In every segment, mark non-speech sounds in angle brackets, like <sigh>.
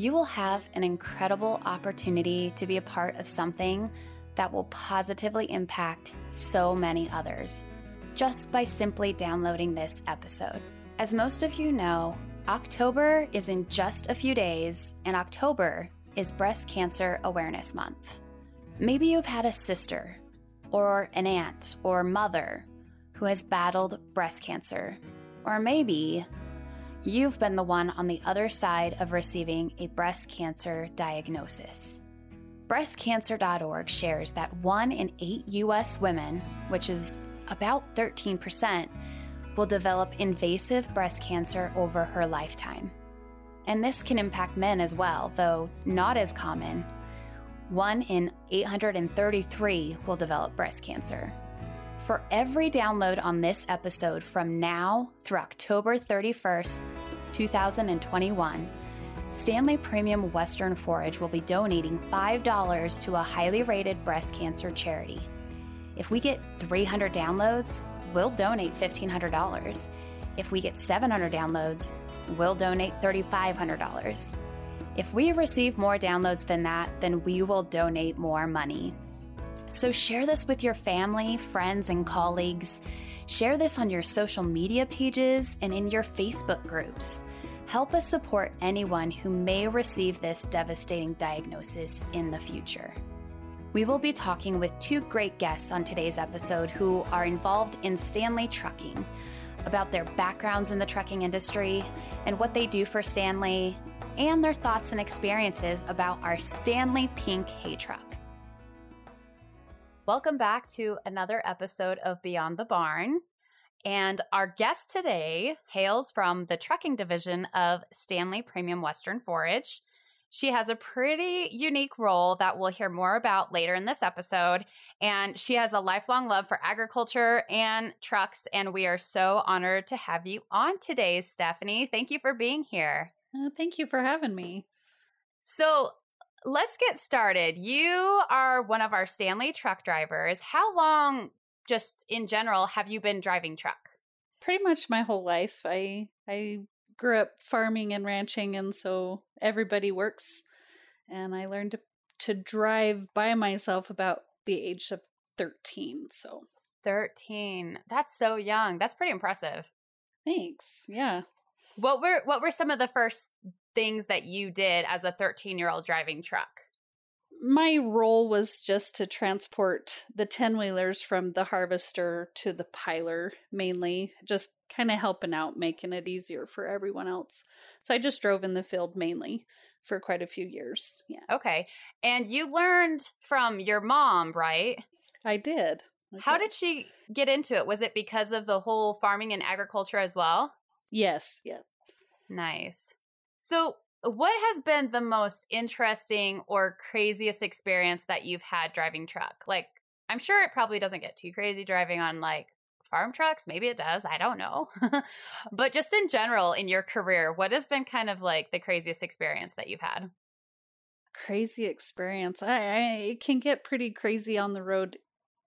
you will have an incredible opportunity to be a part of something that will positively impact so many others just by simply downloading this episode. As most of you know, October is in just a few days, and October is Breast Cancer Awareness Month. Maybe you've had a sister, or an aunt, or mother who has battled breast cancer. Or maybe you've been the one on the other side of receiving a breast cancer diagnosis. Breastcancer.org shares that one in eight US women, which is about 13%, will develop invasive breast cancer over her lifetime. And this can impact men as well, though not as common. One in 833 will develop breast cancer. For every download on this episode from now through October 31st, 2021, Stanley Premium Western Forage will be donating $5 to a highly rated breast cancer charity. If we get 300 downloads, we'll donate $1,500. If we get 700 downloads, we'll donate $3,500. If we receive more downloads than that, then we will donate more money. So share this with your family, friends, and colleagues. Share this on your social media pages and in your Facebook groups. Help us support anyone who may receive this devastating diagnosis in the future. We will be talking with two great guests on today's episode who are involved in Stanley Trucking about their backgrounds in the trucking industry and what they do for Stanley, and their thoughts and experiences about our Stanley Pink hay truck. Welcome back to another episode of Beyond the Barn. And our guest today hails from the trucking division of Stanley Premium Western Forage. She has a pretty unique role that we'll hear more about later in this episode. And she has a lifelong love for agriculture and trucks. And we are so honored to have you on today, Stephanie. Thank you for being here. Uh, thank you for having me. So let's get started. You are one of our Stanley truck drivers. How long, just in general, have you been driving truck? Pretty much my whole life. I I grew up farming and ranching, and so everybody works. And I learned to, to drive by myself about the age of 13. So 13. That's so young. That's pretty impressive. Thanks. Yeah. What were what were some of the first things that you did as a 13 year old driving truck? My role was just to transport the 10 wheelers from the harvester to the piler, mainly, just kind of helping out, making it easier for everyone else. So I just drove in the field mainly for quite a few years. Yeah. Okay. And you learned from your mom, right? I did. I How did she get into it? Was it because of the whole farming and agriculture as well? Yes. Yeah. Nice. So, what has been the most interesting or craziest experience that you've had driving truck? Like, I'm sure it probably doesn't get too crazy driving on like farm trucks. Maybe it does. I don't know. <laughs> but just in general, in your career, what has been kind of like the craziest experience that you've had? Crazy experience. I, I it can get pretty crazy on the road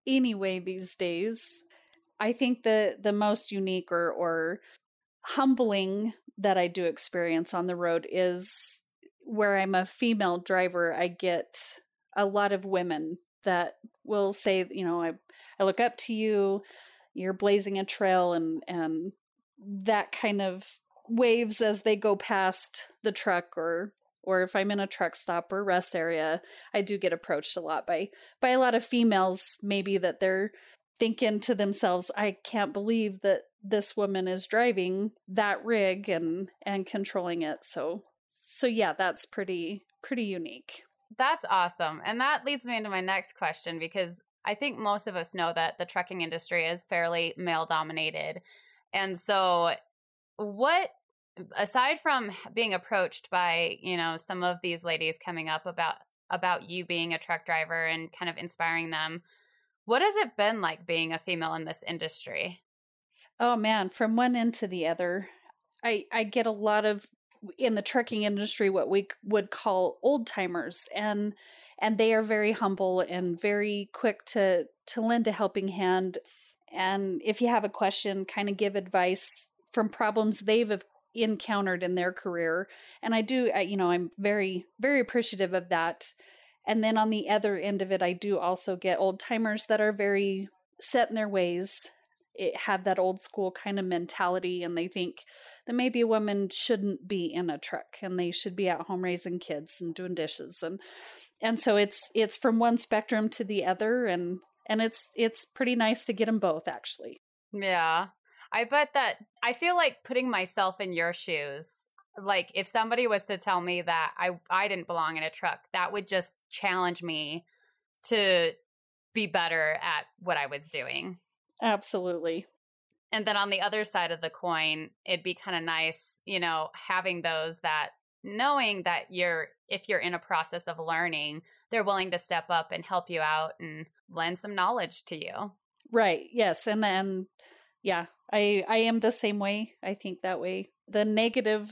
anyway these days. I think the the most unique or or humbling that I do experience on the road is where I'm a female driver, I get a lot of women that will say, you know, I I look up to you, you're blazing a trail and and that kind of waves as they go past the truck or or if I'm in a truck stop or rest area, I do get approached a lot by by a lot of females maybe that they're thinking to themselves, I can't believe that this woman is driving that rig and and controlling it. So so yeah, that's pretty pretty unique. That's awesome. And that leads me into my next question because I think most of us know that the trucking industry is fairly male dominated. And so what aside from being approached by, you know, some of these ladies coming up about about you being a truck driver and kind of inspiring them, what has it been like being a female in this industry? Oh man, from one end to the other. I I get a lot of in the trucking industry what we would call old timers and and they are very humble and very quick to to lend a helping hand and if you have a question kind of give advice from problems they've encountered in their career and i do you know i'm very very appreciative of that and then on the other end of it i do also get old timers that are very set in their ways it have that old school kind of mentality and they think that maybe a woman shouldn't be in a truck and they should be at home raising kids and doing dishes and and so it's it's from one spectrum to the other and and it's it's pretty nice to get them both actually. Yeah. I bet that i feel like putting myself in your shoes like if somebody was to tell me that i i didn't belong in a truck that would just challenge me to be better at what i was doing absolutely. And then on the other side of the coin it'd be kind of nice you know having those that knowing that you're if you're in a process of learning they're willing to step up and help you out and lend some knowledge to you. Right yes and then yeah i i am the same way i think that way. The negative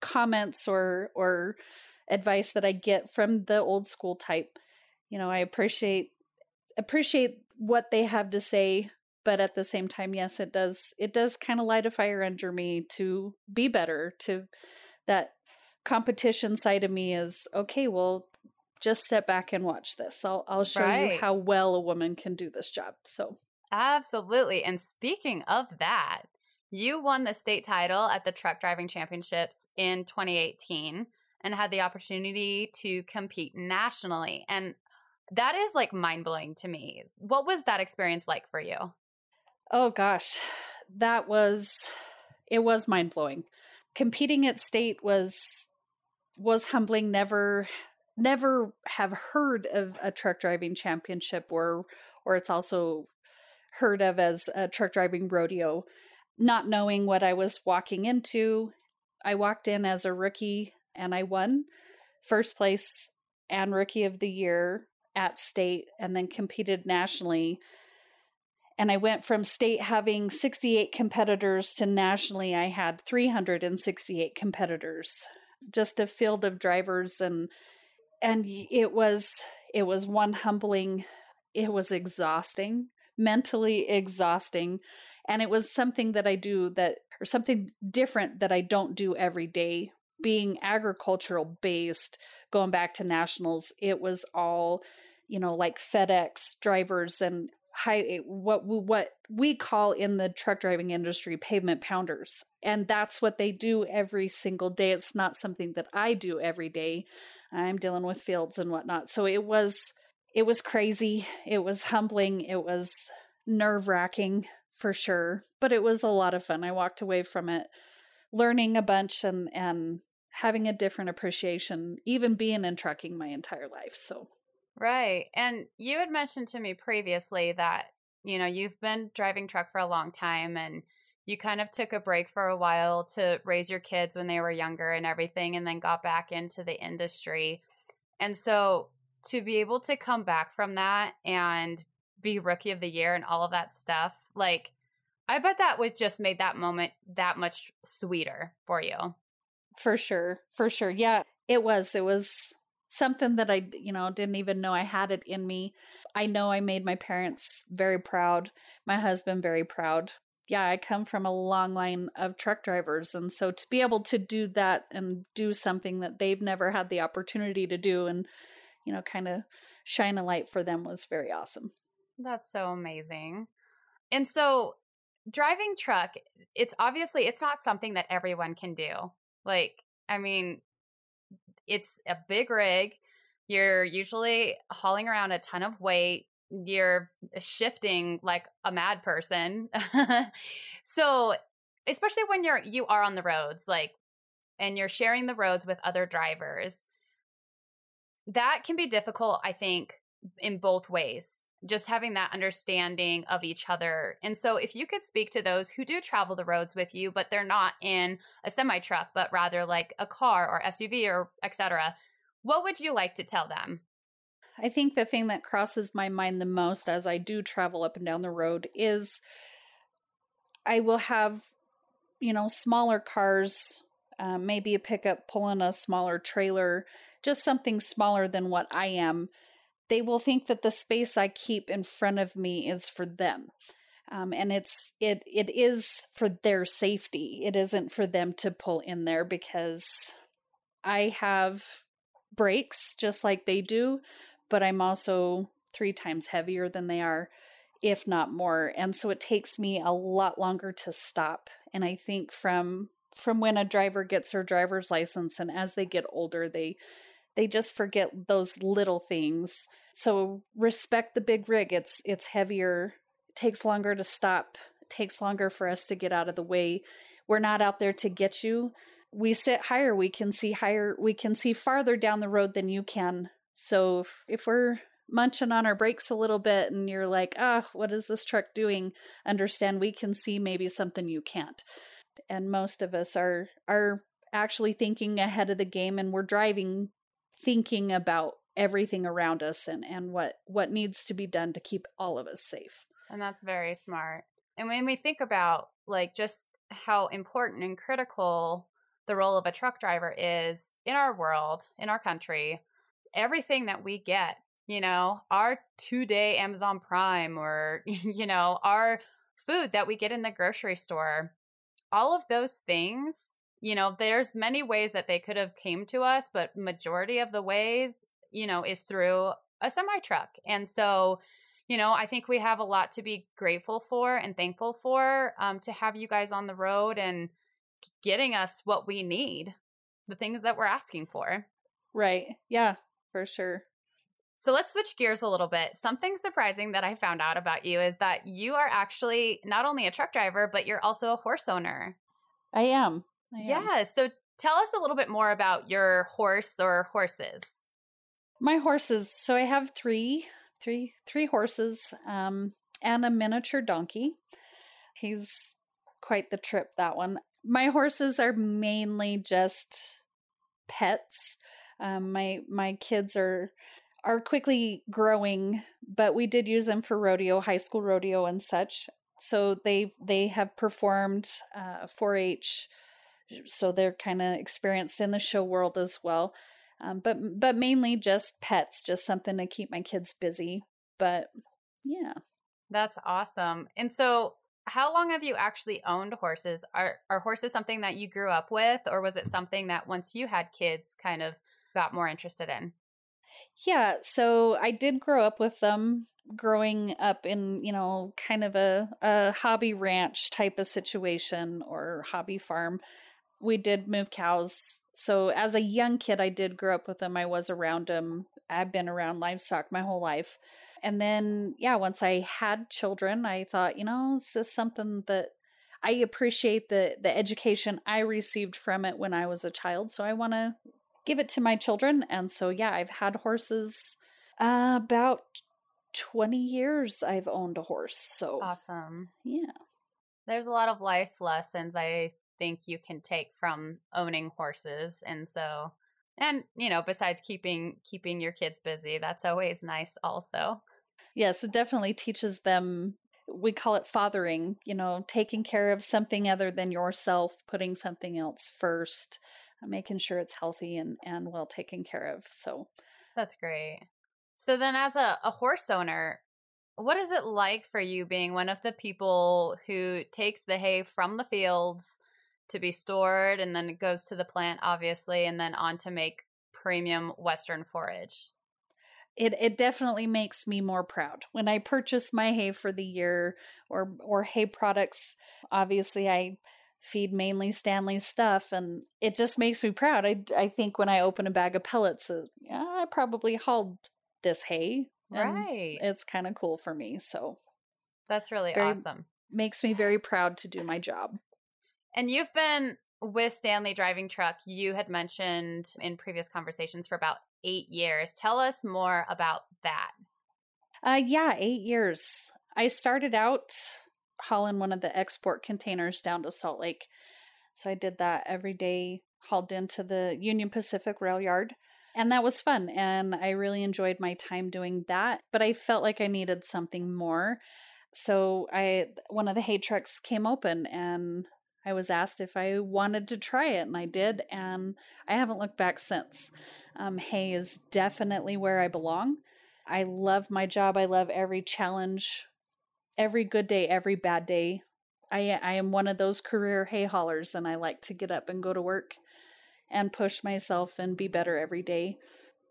comments or or advice that i get from the old school type you know i appreciate appreciate what they have to say but at the same time yes it does it does kind of light a fire under me to be better to that competition side of me is okay, well, just step back and watch this. I'll I'll show right. you how well a woman can do this job. So Absolutely. And speaking of that, you won the state title at the Truck Driving Championships in 2018 and had the opportunity to compete nationally. And that is like mind blowing to me. What was that experience like for you? Oh gosh, that was it was mind blowing. Competing at state was was humbling never never have heard of a truck driving championship or or it's also heard of as a truck driving rodeo not knowing what I was walking into I walked in as a rookie and I won first place and rookie of the year at state and then competed nationally. And I went from state having 68 competitors to nationally I had 368 competitors. Just a field of drivers and and it was it was one humbling it was exhausting mentally exhausting. And it was something that i do that or something different that i don't do every day. Being agricultural based going back to nationals it was all you know like fedex drivers and high what what we call in the truck driving industry pavement pounders. And that's what they do every single day. It's not something that i do every day. I'm dealing with fields and whatnot. So it was it was crazy. It was humbling. It was nerve wracking for sure. But it was a lot of fun. I walked away from it learning a bunch and and having a different appreciation even being in trucking my entire life. So Right. And you had mentioned to me previously that, you know, you've been driving truck for a long time and you kind of took a break for a while to raise your kids when they were younger and everything and then got back into the industry. And so to be able to come back from that and be rookie of the year and all of that stuff, like I bet that was just made that moment that much sweeter for you. For sure. For sure. Yeah, it was. It was something that I, you know, didn't even know I had it in me. I know I made my parents very proud, my husband very proud. Yeah, I come from a long line of truck drivers. And so to be able to do that and do something that they've never had the opportunity to do and, you know, kind of shine a light for them was very awesome. That's so amazing. And so driving truck, it's obviously it's not something that everyone can do. Like, I mean, it's a big rig. You're usually hauling around a ton of weight. You're shifting like a mad person. <laughs> so, especially when you're you are on the roads like and you're sharing the roads with other drivers, that can be difficult, I think, in both ways just having that understanding of each other. And so if you could speak to those who do travel the roads with you but they're not in a semi truck but rather like a car or SUV or etc. What would you like to tell them? I think the thing that crosses my mind the most as I do travel up and down the road is I will have you know smaller cars um, maybe a pickup pulling a smaller trailer, just something smaller than what I am, they will think that the space I keep in front of me is for them. Um, and it's it it is for their safety. It isn't for them to pull in there because I have brakes just like they do, but I'm also three times heavier than they are, if not more. And so it takes me a lot longer to stop. And I think from from when a driver gets their driver's license and as they get older they they just forget those little things. So respect the big rig it's it's heavier takes longer to stop takes longer for us to get out of the way. We're not out there to get you. We sit higher we can see higher we can see farther down the road than you can. So if, if we're munching on our brakes a little bit and you're like ah what is this truck doing? Understand we can see maybe something you can't. And most of us are are actually thinking ahead of the game and we're driving thinking about everything around us and and what what needs to be done to keep all of us safe. And that's very smart. And when we think about like just how important and critical the role of a truck driver is in our world in our country everything that we get you know our two day amazon prime or <laughs> you know our food that we get in the grocery store all of those things you know there's many ways that they could have came to us but majority of the ways you know is through a semi truck and so you know i think we have a lot to be grateful for and thankful for um, to have you guys on the road and getting us what we need the things that we're asking for right yeah for sure so let's switch gears a little bit. Something surprising that I found out about you is that you are actually not only a truck driver, but you're also a horse owner. I am. Yeah. So tell us a little bit more about your horse or horses. My horses. So I have three, three, three horses, um, and a miniature donkey. He's quite the trip, that one. My horses are mainly just pets. Um, my my kids are are quickly growing, but we did use them for rodeo, high school rodeo, and such. So they they have performed uh, 4-H, so they're kind of experienced in the show world as well. Um, but but mainly just pets, just something to keep my kids busy. But yeah, that's awesome. And so, how long have you actually owned horses? Are are horses something that you grew up with, or was it something that once you had kids, kind of got more interested in? Yeah, so I did grow up with them growing up in, you know, kind of a, a hobby ranch type of situation or hobby farm. We did move cows. So as a young kid, I did grow up with them. I was around them. I've been around livestock my whole life. And then, yeah, once I had children, I thought, you know, this is something that I appreciate the the education I received from it when I was a child. So I want to give it to my children. And so, yeah, I've had horses uh, about 20 years. I've owned a horse. So awesome. Yeah. There's a lot of life lessons I think you can take from owning horses. And so, and you know, besides keeping keeping your kids busy, that's always nice also. Yes, it definitely teaches them we call it fathering, you know, taking care of something other than yourself, putting something else first making sure it's healthy and, and well taken care of. So that's great. So then as a, a horse owner, what is it like for you being one of the people who takes the hay from the fields to be stored and then it goes to the plant obviously and then on to make premium western forage? it it definitely makes me more proud when I purchase my hay for the year or or hay products. Obviously, I feed mainly Stanley's stuff, and it just makes me proud. I I think when I open a bag of pellets, uh, yeah, I probably hauled this hay. Right, it's kind of cool for me. So that's really very, awesome. Makes me very proud to do my job. And you've been with Stanley driving truck. You had mentioned in previous conversations for about eight years. Tell us more about that. Uh, yeah, eight years. I started out hauling one of the export containers down to Salt Lake. So I did that every day, hauled into the Union Pacific Rail Yard. And that was fun. And I really enjoyed my time doing that. But I felt like I needed something more. So I one of the hay trucks came open and I was asked if I wanted to try it, and I did, and I haven't looked back since. Um, hay is definitely where I belong. I love my job. I love every challenge, every good day, every bad day. I I am one of those career hay haulers, and I like to get up and go to work and push myself and be better every day.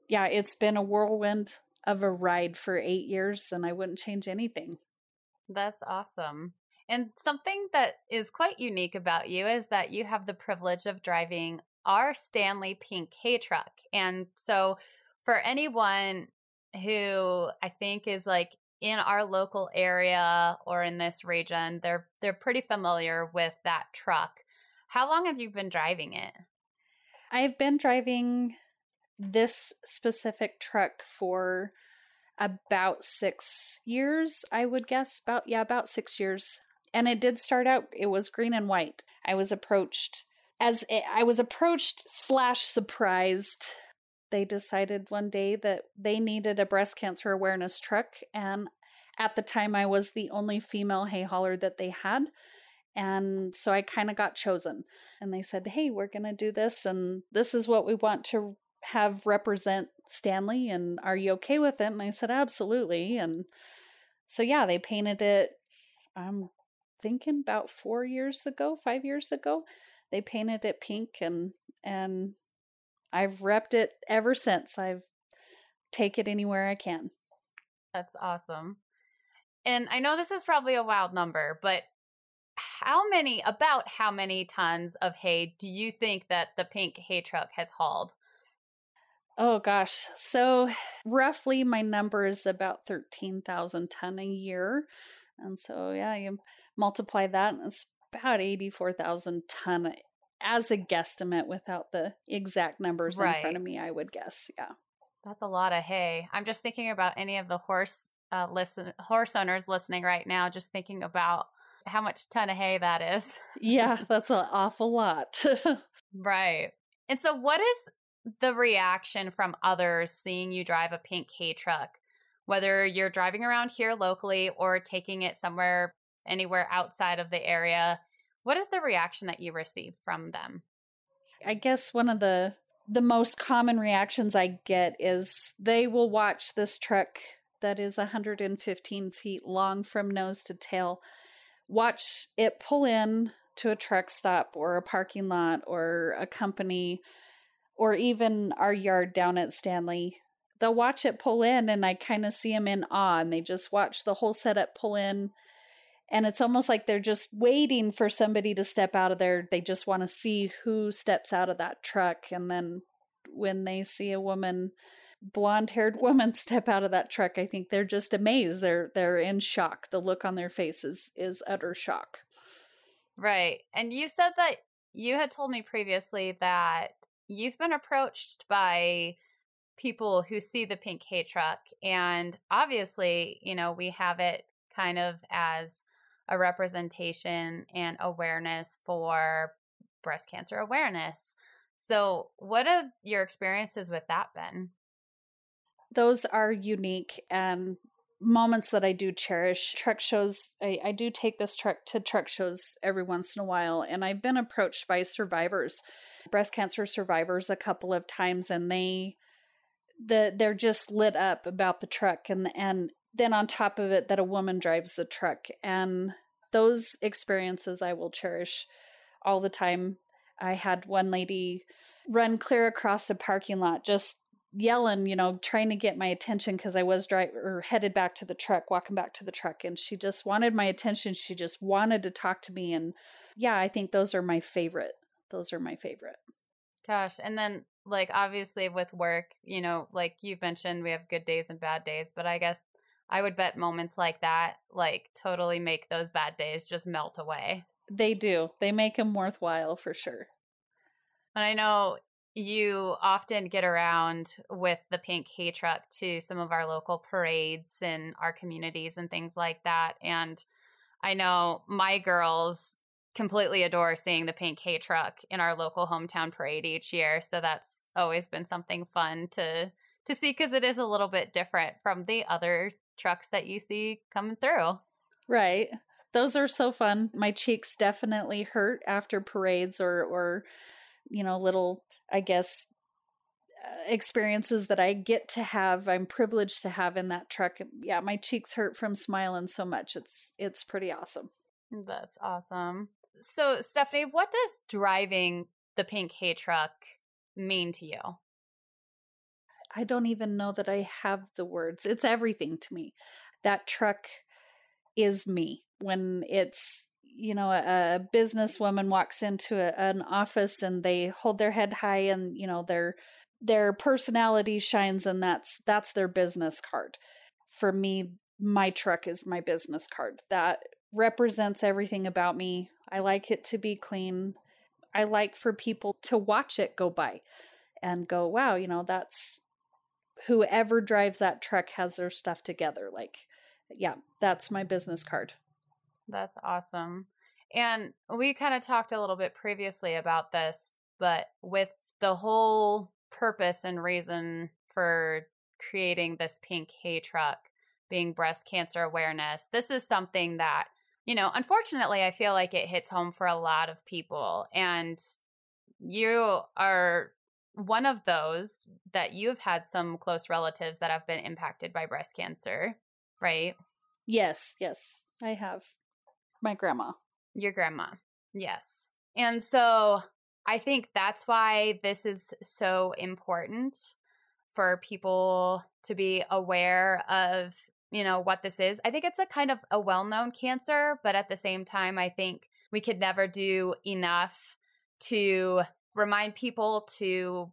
Yeah, it's been a whirlwind of a ride for eight years, and I wouldn't change anything. That's awesome. And something that is quite unique about you is that you have the privilege of driving our Stanley Pink hay truck. And so, for anyone who I think is like in our local area or in this region, they're they're pretty familiar with that truck. How long have you been driving it? I've been driving this specific truck for about 6 years, I would guess. About yeah, about 6 years. And it did start out it was green and white. I was approached as I was approached slash surprised. They decided one day that they needed a breast cancer awareness truck and at the time i was the only female hay hauler that they had and so i kind of got chosen. And they said hey we're going to do this and this is what we want to have represent stanley and are you okay with it? And i said absolutely. And so yeah they painted it i'm thinking about four years ago five years ago they painted it pink and and I've repped it ever since. I've take it anywhere I can. That's awesome. And I know this is probably a wild number, but how many about how many tons of hay do you think that the pink hay truck has hauled? Oh gosh. So roughly my number is about 13,000 ton a year. And so yeah, you multiply that and it's about 84,000 ton as a guesstimate without the exact numbers right. in front of me, I would guess. Yeah. That's a lot of hay. I'm just thinking about any of the horse uh, listen horse owners listening right now, just thinking about how much ton of hay that is. yeah, <laughs> that's an awful lot. <laughs> right. And so what is the reaction from others seeing you drive a pink hay truck? Whether you're driving around here locally or taking it somewhere anywhere outside of the area, what is the reaction that you receive from them? I guess one of the the most common reactions I get is they will watch this truck that is 115 feet long from nose to tail, watch it pull in to a truck stop or a parking lot or a company or even our yard down at Stanley. They'll watch it pull in and I kind of see them in awe and they just watch the whole setup pull in. And it's almost like they're just waiting for somebody to step out of there. They just want to see who steps out of that truck and then when they see a woman blonde haired <laughs> woman step out of that truck i think they're just amazed. They're they're in shock. The look on their faces is utter shock. Right. And you said that you had told me previously that you've been approached by people who see the pink hay truck and obviously you know we have it kind of as a representation and awareness for breast cancer awareness. So, what have your experiences with that been? Those are unique and moments that I do cherish. Truck shows, I, I do take this truck to truck shows every once in a while, and I've been approached by survivors, breast cancer survivors, a couple of times, and they the they're just lit up about the truck and and then on top of it that a woman drives the truck and those experiences I will cherish all the time. I had one lady run clear across the parking lot just yelling, you know, trying to get my attention because I was driving or headed back to the truck, walking back to the truck, and she just wanted my attention. She just wanted to talk to me, and yeah, I think those are my favorite. Those are my favorite. Gosh, and then like obviously with work, you know, like you mentioned, we have good days and bad days, but I guess I would bet moments like that like totally make those bad days just melt away. They do. They make them worthwhile for sure. And I know you often get around with the pink hay truck to some of our local parades and our communities and things like that. And I know my girls completely adore seeing the pink hay truck in our local hometown parade each year. So that's always been something fun to to see because it is a little bit different from the other trucks that you see coming through. Right. Those are so fun. My cheeks definitely hurt after parades or or you know little I guess uh, experiences that I get to have I'm privileged to have in that truck. Yeah, my cheeks hurt from smiling so much. It's it's pretty awesome. That's awesome. So, Stephanie, what does driving the pink hay truck mean to you? I don't even know that I have the words. It's everything to me. That truck is me. When it's, you know, a, a businesswoman walks into a, an office and they hold their head high and, you know, their their personality shines and that's that's their business card. For me, my truck is my business card. That represents everything about me. I like it to be clean. I like for people to watch it go by and go, wow, you know, that's whoever drives that truck has their stuff together. Like, yeah, that's my business card. That's awesome. And we kind of talked a little bit previously about this, but with the whole purpose and reason for creating this pink hay truck being breast cancer awareness, this is something that you know, unfortunately, I feel like it hits home for a lot of people. And you are one of those that you've had some close relatives that have been impacted by breast cancer, right? Yes, yes, I have. My grandma. Your grandma. Yes. And so I think that's why this is so important for people to be aware of you know, what this is. I think it's a kind of a well known cancer, but at the same time, I think we could never do enough to remind people to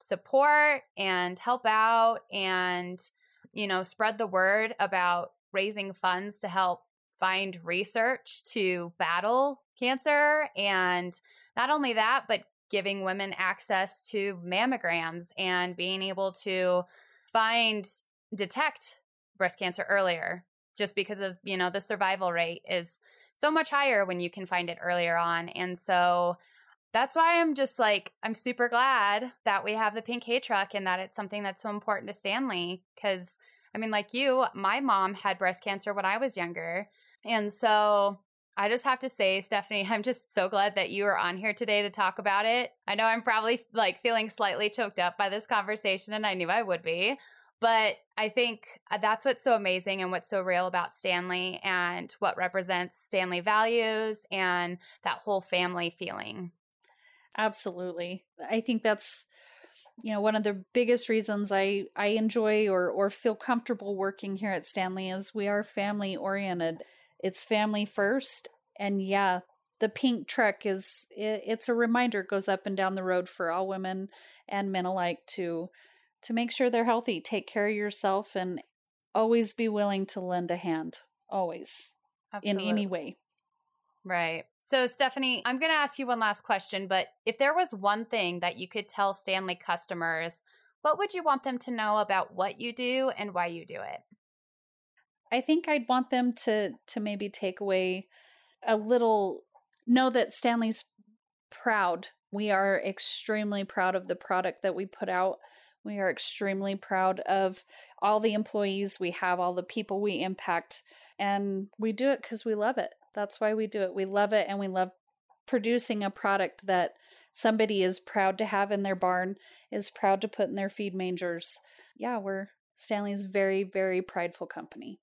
support and help out and, you know, spread the word about raising funds to help find research to battle cancer. And not only that, but giving women access to mammograms and being able to find, detect breast cancer earlier just because of, you know, the survival rate is so much higher when you can find it earlier on. And so that's why I'm just like, I'm super glad that we have the pink hay truck and that it's something that's so important to Stanley. Cause I mean, like you, my mom had breast cancer when I was younger. And so I just have to say, Stephanie, <laughs> I'm just so glad that you are on here today to talk about it. I know I'm probably like feeling slightly choked up by this conversation, and I knew I would be. But I think uh, that's what's so amazing and what's so real about Stanley and what represents Stanley values and that whole family feeling. Absolutely. I think that's you know one of the biggest reasons I I enjoy or or feel comfortable working here at Stanley is we are family oriented. It's family first and yeah, the pink truck is it, it's a reminder it goes up and down the road for all women and men alike to to make sure they're healthy. Take care of yourself and always be willing to lend a hand. Always. Absolutely. In any way. Right. So, Stephanie, I'm going to ask you one last question, but if there was one thing that you could tell Stanley customers, what would you want them to know about what you do and why you do it? I think I'd want them to to maybe take away a little know that Stanley's proud. We are extremely proud of the product that we put out. We are extremely proud of all the employees we have, all the people we impact, and we do it because we love it. That's why we do it. We love it and we love producing a product that somebody is proud to have in their barn, is proud to put in their feed mangers. Yeah, we're Stanley's very, very prideful company.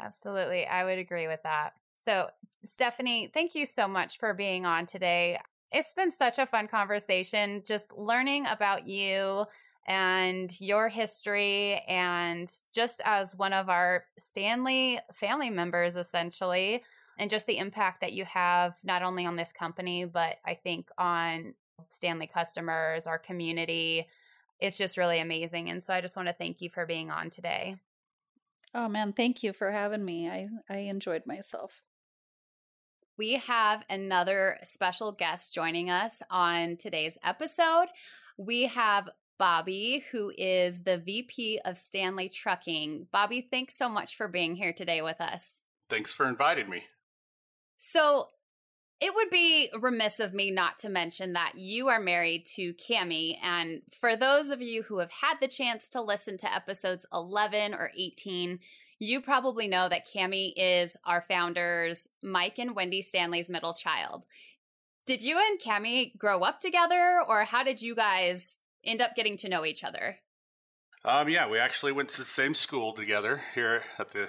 Absolutely. I would agree with that. So, Stephanie, thank you so much for being on today. It's been such a fun conversation just learning about you, and your history and just as one of our Stanley family members essentially and just the impact that you have not only on this company but I think on Stanley customers, our community. It's just really amazing and so I just want to thank you for being on today. Oh man, thank you for having me. I I enjoyed myself. We have another special guest joining us on today's episode. we have Bobby, who is the VP of Stanley Trucking. Bobby, thanks so much for being here today with us. Thanks for inviting me. So, it would be remiss of me not to mention that you are married to Cami. And for those of you who have had the chance to listen to episodes 11 or 18, you probably know that Cami is our founders, Mike and Wendy Stanley's middle child. Did you and Cami grow up together, or how did you guys end up getting to know each other? Um, yeah, we actually went to the same school together here at the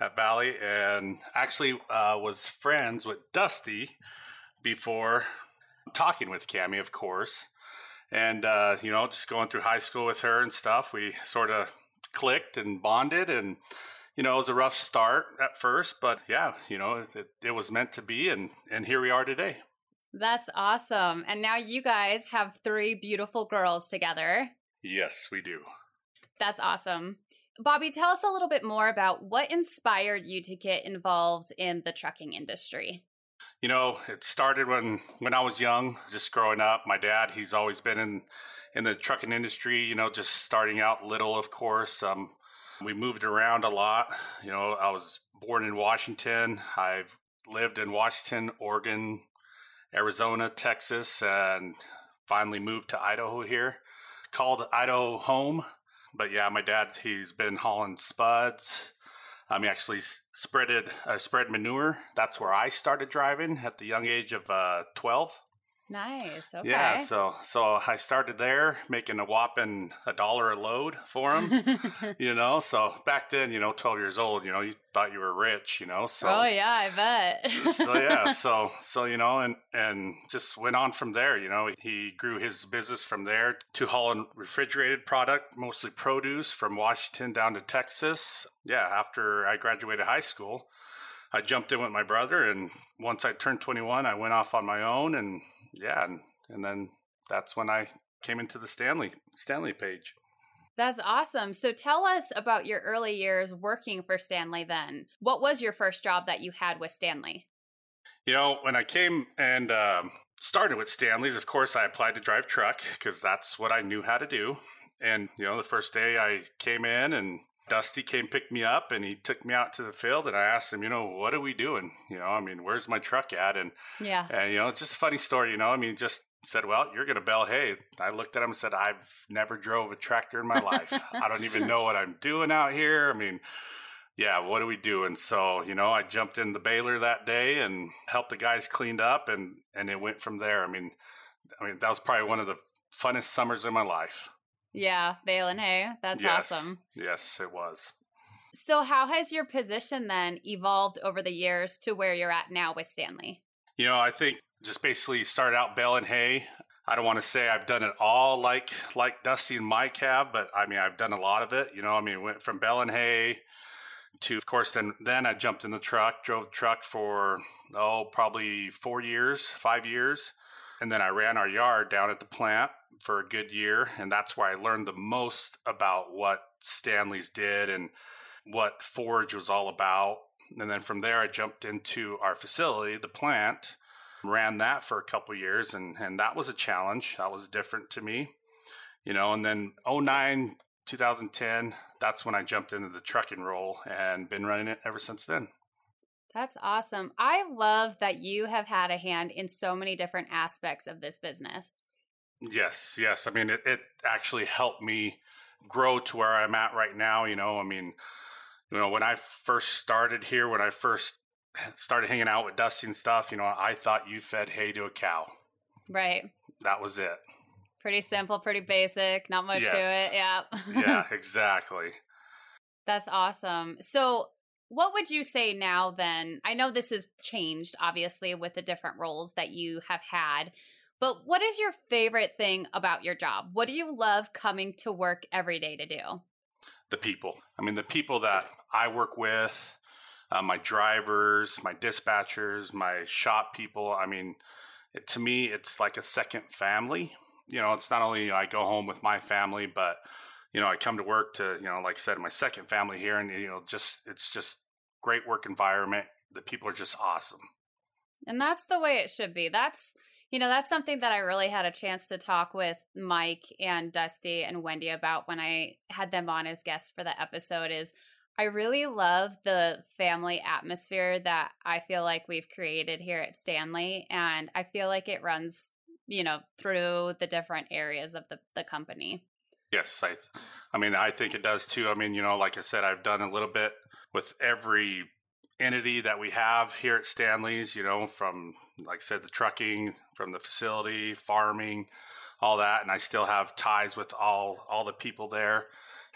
at Valley, and actually uh, was friends with Dusty before talking with Cami, of course. And uh, you know, just going through high school with her and stuff, we sort of clicked and bonded, and you know, it was a rough start at first, but yeah, you know, it, it was meant to be, and and here we are today. That's awesome. And now you guys have three beautiful girls together. Yes, we do. That's awesome. Bobby, tell us a little bit more about what inspired you to get involved in the trucking industry. You know, it started when when I was young, just growing up. My dad, he's always been in in the trucking industry. You know, just starting out little, of course. Um, we moved around a lot. You know, I was born in Washington. I've lived in Washington, Oregon, Arizona, Texas, and finally moved to Idaho here. Called Idaho home but yeah, my dad he's been hauling spuds. Um, he actually spreaded uh, spread manure. That's where I started driving at the young age of uh, twelve. Nice. Okay. Yeah. So so I started there making a whopping a dollar a load for them. <laughs> you know. So back then, you know, twelve years old, you know, you thought you were rich. You know. So. Oh yeah, I bet. <laughs> so yeah. <laughs> So so you know, and and just went on from there. You know, he grew his business from there to hauling refrigerated product, mostly produce, from Washington down to Texas. Yeah. After I graduated high school. I jumped in with my brother, and once I turned 21, I went off on my own, and yeah, and, and then that's when I came into the Stanley Stanley page. That's awesome. So tell us about your early years working for Stanley then. What was your first job that you had with Stanley? You know, when I came and um, started with Stanley's, of course, I applied to drive truck because that's what I knew how to do. And, you know, the first day I came in and Dusty came pick me up and he took me out to the field and I asked him, you know, what are we doing? You know, I mean, where's my truck at? And yeah, and you know, it's just a funny story. You know, I mean, just said, well, you're gonna bale hay. I looked at him and said, I've never drove a tractor in my life. I don't even know what I'm doing out here. I mean, yeah, what are we doing? So you know, I jumped in the baler that day and helped the guys cleaned up, and and it went from there. I mean, I mean, that was probably one of the funnest summers in my life. Yeah, baling hay. That's yes. awesome. Yes, it was. So, how has your position then evolved over the years to where you're at now with Stanley? You know, I think just basically started out baling hay. I don't want to say I've done it all like like Dusty and Mike have, but I mean I've done a lot of it. You know, I mean went from Bell and hay to, of course, then then I jumped in the truck, drove the truck for oh probably four years, five years, and then I ran our yard down at the plant for a good year, and that's where I learned the most about what Stanley's did and what forage was all about. And then from there, I jumped into our facility, the plant, ran that for a couple years, and and that was a challenge. That was different to me, you know. And then 09, 2010, that's when I jumped into the trucking role and been running it ever since then. That's awesome. I love that you have had a hand in so many different aspects of this business. Yes, yes. I mean, it, it actually helped me grow to where I'm at right now. You know, I mean, you know, when I first started here, when I first started hanging out with Dusty and stuff, you know, I thought you fed hay to a cow. Right. That was it. Pretty simple, pretty basic, not much yes. to it. Yeah. yeah, <laughs> exactly. That's awesome. So, what would you say now then? I know this has changed, obviously, with the different roles that you have had. But what is your favorite thing about your job? What do you love coming to work every day to do? The people. I mean, the people that I work with, uh, my drivers, my dispatchers, my shop people. I mean, it, to me, it's like a second family. You know, it's not only I go home with my family, but you know, I come to work to, you know, like I said, my second family here, and you know, just it's just great work environment. The people are just awesome. And that's the way it should be. That's You know, that's something that I really had a chance to talk with Mike and Dusty and Wendy about when I had them on as guests for the episode is I really love the family atmosphere that I feel like we've created here at Stanley and I feel like it runs, you know, through the different areas of the the company. Yes, I I mean, I think it does too. I mean, you know, like I said, I've done a little bit with every entity that we have here at Stanley's, you know, from like I said, the trucking, from the facility, farming, all that, and I still have ties with all all the people there.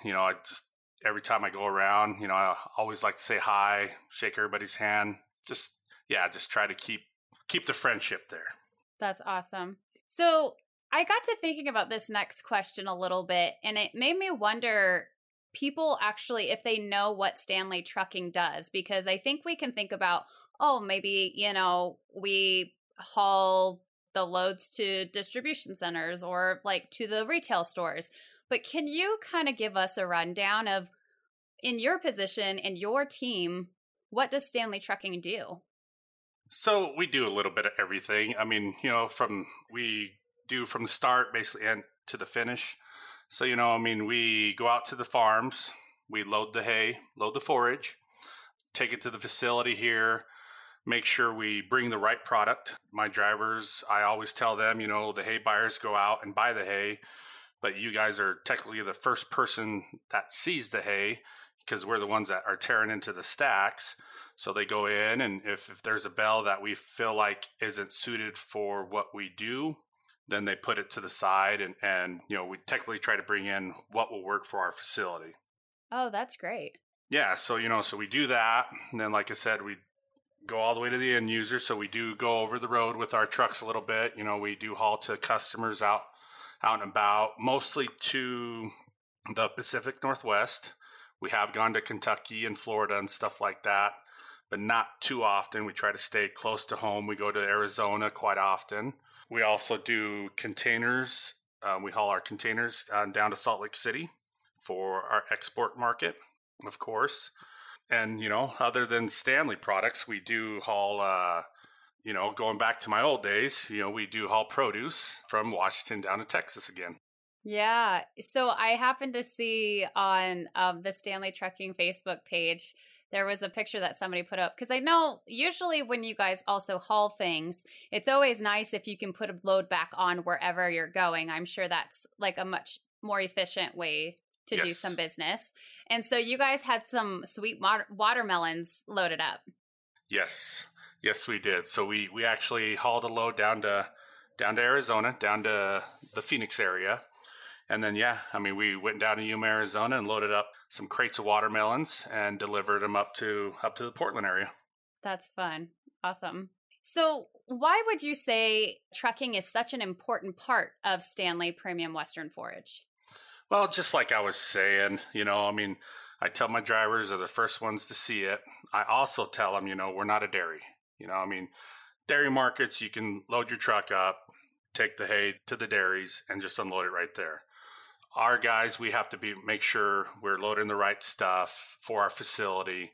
You know, I just every time I go around, you know, I always like to say hi, shake everybody's hand. Just yeah, just try to keep keep the friendship there. That's awesome. So I got to thinking about this next question a little bit, and it made me wonder people actually if they know what Stanley Trucking does because I think we can think about oh maybe you know we haul the loads to distribution centers or like to the retail stores. But can you kind of give us a rundown of in your position and your team what does Stanley Trucking do? So we do a little bit of everything. I mean you know from we do from the start basically and to the finish so, you know, I mean, we go out to the farms, we load the hay, load the forage, take it to the facility here, make sure we bring the right product. My drivers, I always tell them, you know, the hay buyers go out and buy the hay, but you guys are technically the first person that sees the hay because we're the ones that are tearing into the stacks. So they go in, and if, if there's a bale that we feel like isn't suited for what we do, then they put it to the side and and you know we technically try to bring in what will work for our facility. Oh that's great. Yeah so you know so we do that and then like i said we go all the way to the end user so we do go over the road with our trucks a little bit you know we do haul to customers out out and about mostly to the pacific northwest. We have gone to kentucky and florida and stuff like that but not too often. We try to stay close to home. We go to arizona quite often we also do containers. Um, we haul our containers uh, down to Salt Lake City for our export market, of course. And, you know, other than Stanley products, we do haul, uh, you know, going back to my old days, you know, we do haul produce from Washington down to Texas again. Yeah. So I happened to see on um, the Stanley Trucking Facebook page there was a picture that somebody put up because I know usually when you guys also haul things, it's always nice if you can put a load back on wherever you're going. I'm sure that's like a much more efficient way to yes. do some business. And so you guys had some sweet water- watermelons loaded up. Yes. Yes, we did. So we we actually hauled a load down to down to Arizona, down to the Phoenix area. And then yeah, I mean we went down to Yuma, Arizona and loaded up some crates of watermelons and delivered them up to up to the Portland area. That's fun. Awesome. So, why would you say trucking is such an important part of Stanley Premium Western Forage? Well, just like I was saying, you know, I mean, I tell my drivers are the first ones to see it. I also tell them, you know, we're not a dairy. You know, I mean, dairy markets, you can load your truck up, take the hay to the dairies, and just unload it right there our guys we have to be make sure we're loading the right stuff for our facility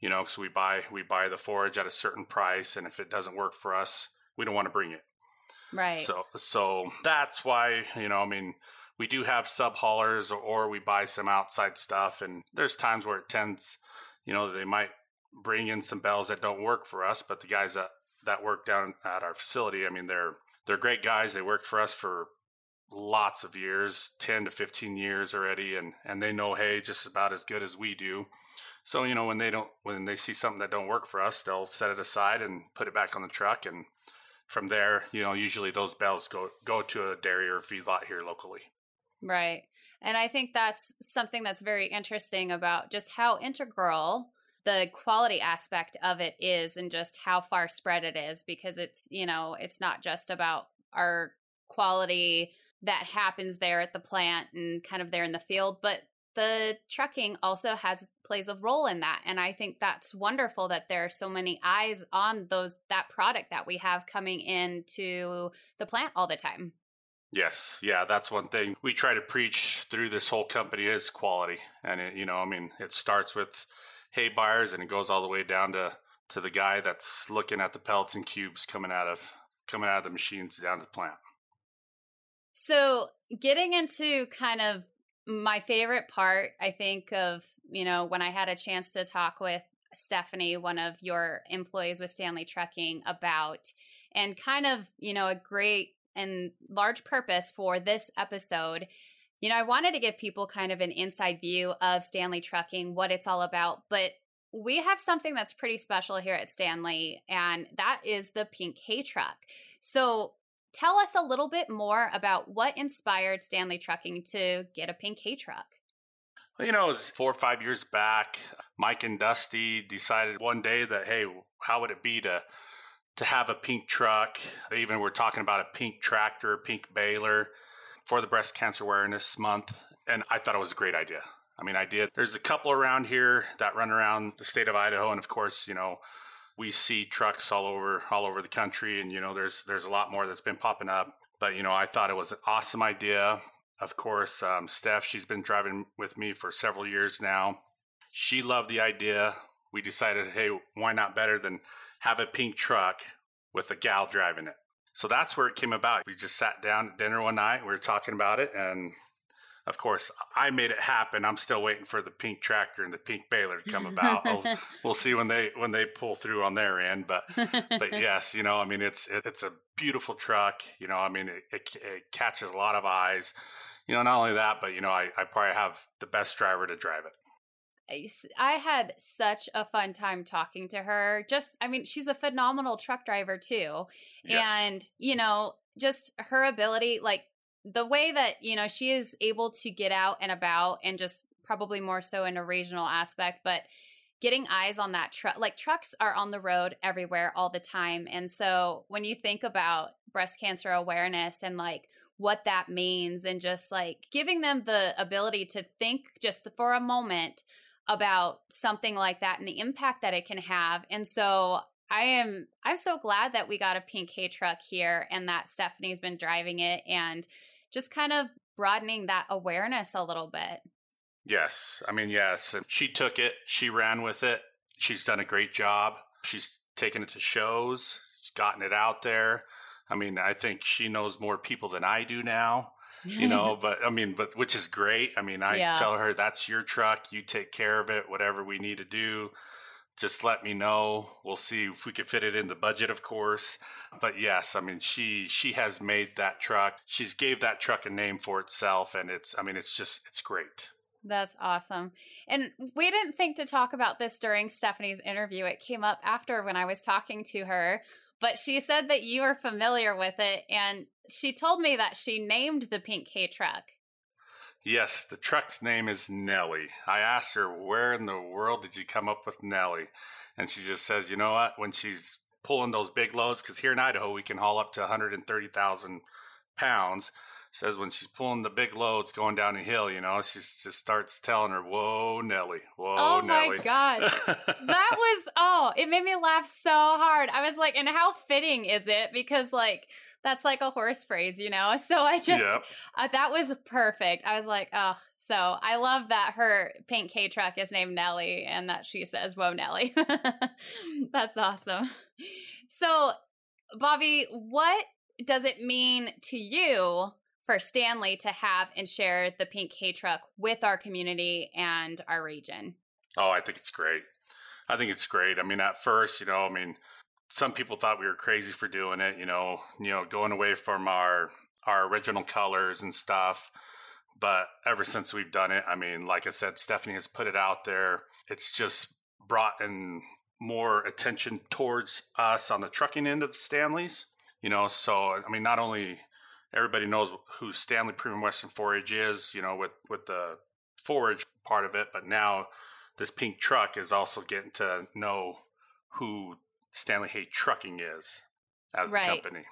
you know because we buy we buy the forage at a certain price and if it doesn't work for us we don't want to bring it. Right. So so that's why you know i mean we do have sub haulers or, we buy some outside stuff and there's times where it tends you know they might bring in some bales that don't work for us but the guys that that work down at our facility i mean they're they're great guys. They worked for us for lots of years 10 to 15 years already and and they know hay just about as good as we do. So you know when they don't when they see something that don't work for us they'll set it aside and put it back on the truck and from there you know usually those bales go go to a dairy or feedlot here locally. Right and i think that's something that's very interesting about just how integral the quality aspect of it is and just how far spread it is because it's you know it's not just about our quality that happens there at the plant and kind of there in the field but the trucking also has plays a role in that and i think that's wonderful that there are so many eyes on those that product that we have coming into the plant all the time yes yeah that's one thing we try to preach through this whole company is quality and it, you know i mean it starts with hay buyers and it goes all the way down to to the guy that's looking at the pellets and cubes coming out of coming out of the machines down the plant. So, getting into kind of my favorite part, I think, of, you know, when I had a chance to talk with Stephanie, one of your employees with Stanley Trucking, about, and kind of, you know, a great and large purpose for this episode. You know, I wanted to give people kind of an inside view of Stanley Trucking, what it's all about, but we have something that's pretty special here at Stanley, and that is the pink hay truck. So, tell us a little bit more about what inspired Stanley Trucking to get a pink hay truck. Well, you know, it was four or five years back. Mike and Dusty decided one day that, hey, how would it be to to have a pink truck? They even were talking about a pink tractor, pink baler for the breast cancer awareness month, and I thought it was a great idea. I mean, I did. There's a couple around here that run around the state of Idaho, and of course, you know, we see trucks all over all over the country, and you know, there's there's a lot more that's been popping up. But you know, I thought it was an awesome idea. Of course, um, Steph, she's been driving with me for several years now. She loved the idea. We decided, hey, why not better than have a pink truck with a gal driving it? So that's where it came about. We just sat down at dinner one night. We were talking about it, and of course, I made it happen. I'm still waiting for the pink tractor and the pink baler to come about. <laughs> we'll see when they when they pull through on their end. But but <laughs> yes, you know, I mean, it's it's a beautiful truck. You know, I mean, it, it, it catches a lot of eyes. You know, not only that, but you know, I, I probably have the best driver to drive it. I had such a fun time talking to her. Just, I mean, she's a phenomenal truck driver too. Yes. And, you know, just her ability, like the way that you know she is able to get out and about and just probably more so in a regional aspect but getting eyes on that truck like trucks are on the road everywhere all the time and so when you think about breast cancer awareness and like what that means and just like giving them the ability to think just for a moment about something like that and the impact that it can have and so I am I'm so glad that we got a pink hay truck here and that Stephanie's been driving it and just kind of broadening that awareness a little bit. Yes. I mean, yes. She took it, she ran with it. She's done a great job. She's taken it to shows, she's gotten it out there. I mean, I think she knows more people than I do now, you know, <laughs> but I mean, but which is great. I mean, I yeah. tell her that's your truck, you take care of it, whatever we need to do just let me know. We'll see if we can fit it in the budget, of course. But yes, I mean she she has made that truck. She's gave that truck a name for itself, and it's I mean it's just it's great. That's awesome. And we didn't think to talk about this during Stephanie's interview. It came up after when I was talking to her, but she said that you are familiar with it, and she told me that she named the pink hay truck. Yes, the truck's name is Nellie. I asked her, where in the world did you come up with Nellie? And she just says, you know what? When she's pulling those big loads, because here in Idaho, we can haul up to 130,000 pounds. Says when she's pulling the big loads going down a hill, you know, she just starts telling her, "Whoa, Nellie! Whoa, oh Nellie!" Oh my gosh, that was oh, it made me laugh so hard. I was like, and how fitting is it? Because like that's like a horse phrase, you know? <laughs> So I just, yep. uh, that was perfect. I was like, oh, so I love that her pink hay truck is named Nellie and that she says, whoa, Nellie. <laughs> that's awesome. So, Bobby, what does it mean to you for Stanley to have and share the pink hay truck with our community and our region? Oh, I think it's great. I think it's great. I mean, at first, you know, I mean, some people thought we were crazy for doing it, you know, you know, going away from our our original colors and stuff. But ever since we've done it, I mean, like I said, Stephanie has put it out there. It's just brought in more attention towards us on the trucking end of the Stanleys. You know, so I mean, not only everybody knows who Stanley Premium Western Forage is, you know, with with the forage part of it, but now this pink truck is also getting to know who Stanley Hay Trucking is as right. the company.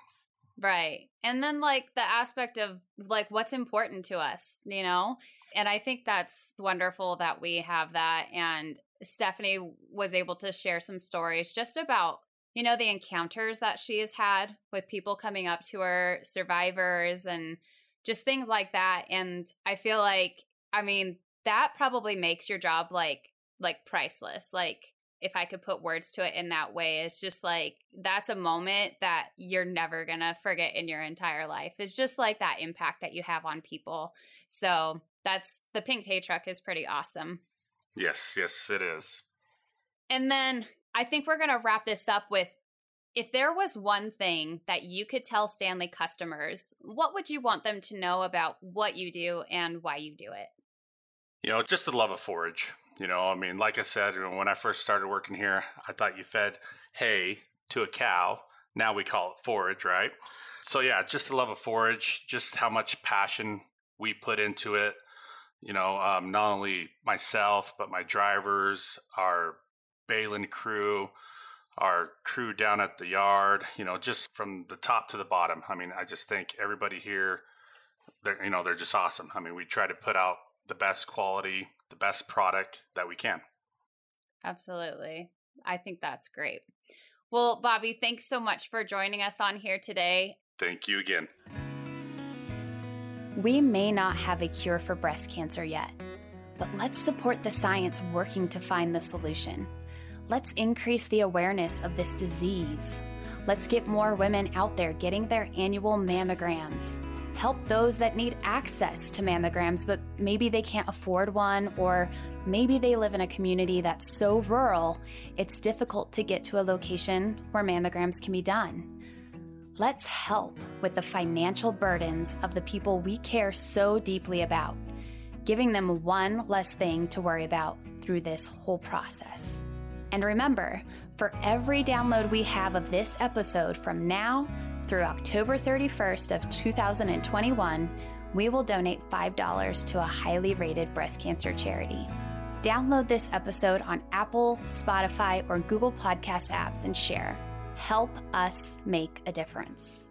Right. And then like the aspect of like what's important to us, you know? And I think that's wonderful that we have that and Stephanie was able to share some stories just about you know the encounters that she has had with people coming up to her survivors and just things like that and I feel like I mean that probably makes your job like like priceless like if I could put words to it in that way, is just like that's a moment that you're never gonna forget in your entire life. It's just like that impact that you have on people. So that's the pink hay truck is pretty awesome. Yes, yes, it is. And then I think we're gonna wrap this up with if there was one thing that you could tell Stanley customers, what would you want them to know about what you do and why you do it? You know, just the love of forage. You know, I mean, like I said, when I first started working here, I thought you fed hay to a cow. Now we call it forage, right? So, yeah, just the love of forage, just how much passion we put into it. You know, um, not only myself, but my drivers, our baling crew, our crew down at the yard, you know, just from the top to the bottom. I mean, I just think everybody here, they're, you know, they're just awesome. I mean, we try to put out the best quality, the best product that we can. Absolutely. I think that's great. Well, Bobby, thanks so much for joining us on here today. Thank you again. We may not have a cure for breast cancer yet, but let's support the science working to find the solution. Let's increase the awareness of this disease. Let's get more women out there getting their annual mammograms. Help those that need access to mammograms, but maybe they can't afford one, or maybe they live in a community that's so rural it's difficult to get to a location where mammograms can be done. Let's help with the financial burdens of the people we care so deeply about, giving them one less thing to worry about through this whole process. And remember, for every download we have of this episode from now through October 31st of 2021, we will donate $5 to a highly rated breast cancer charity. Download this episode on Apple, Spotify, or Google Podcast apps and share. Help us make a difference.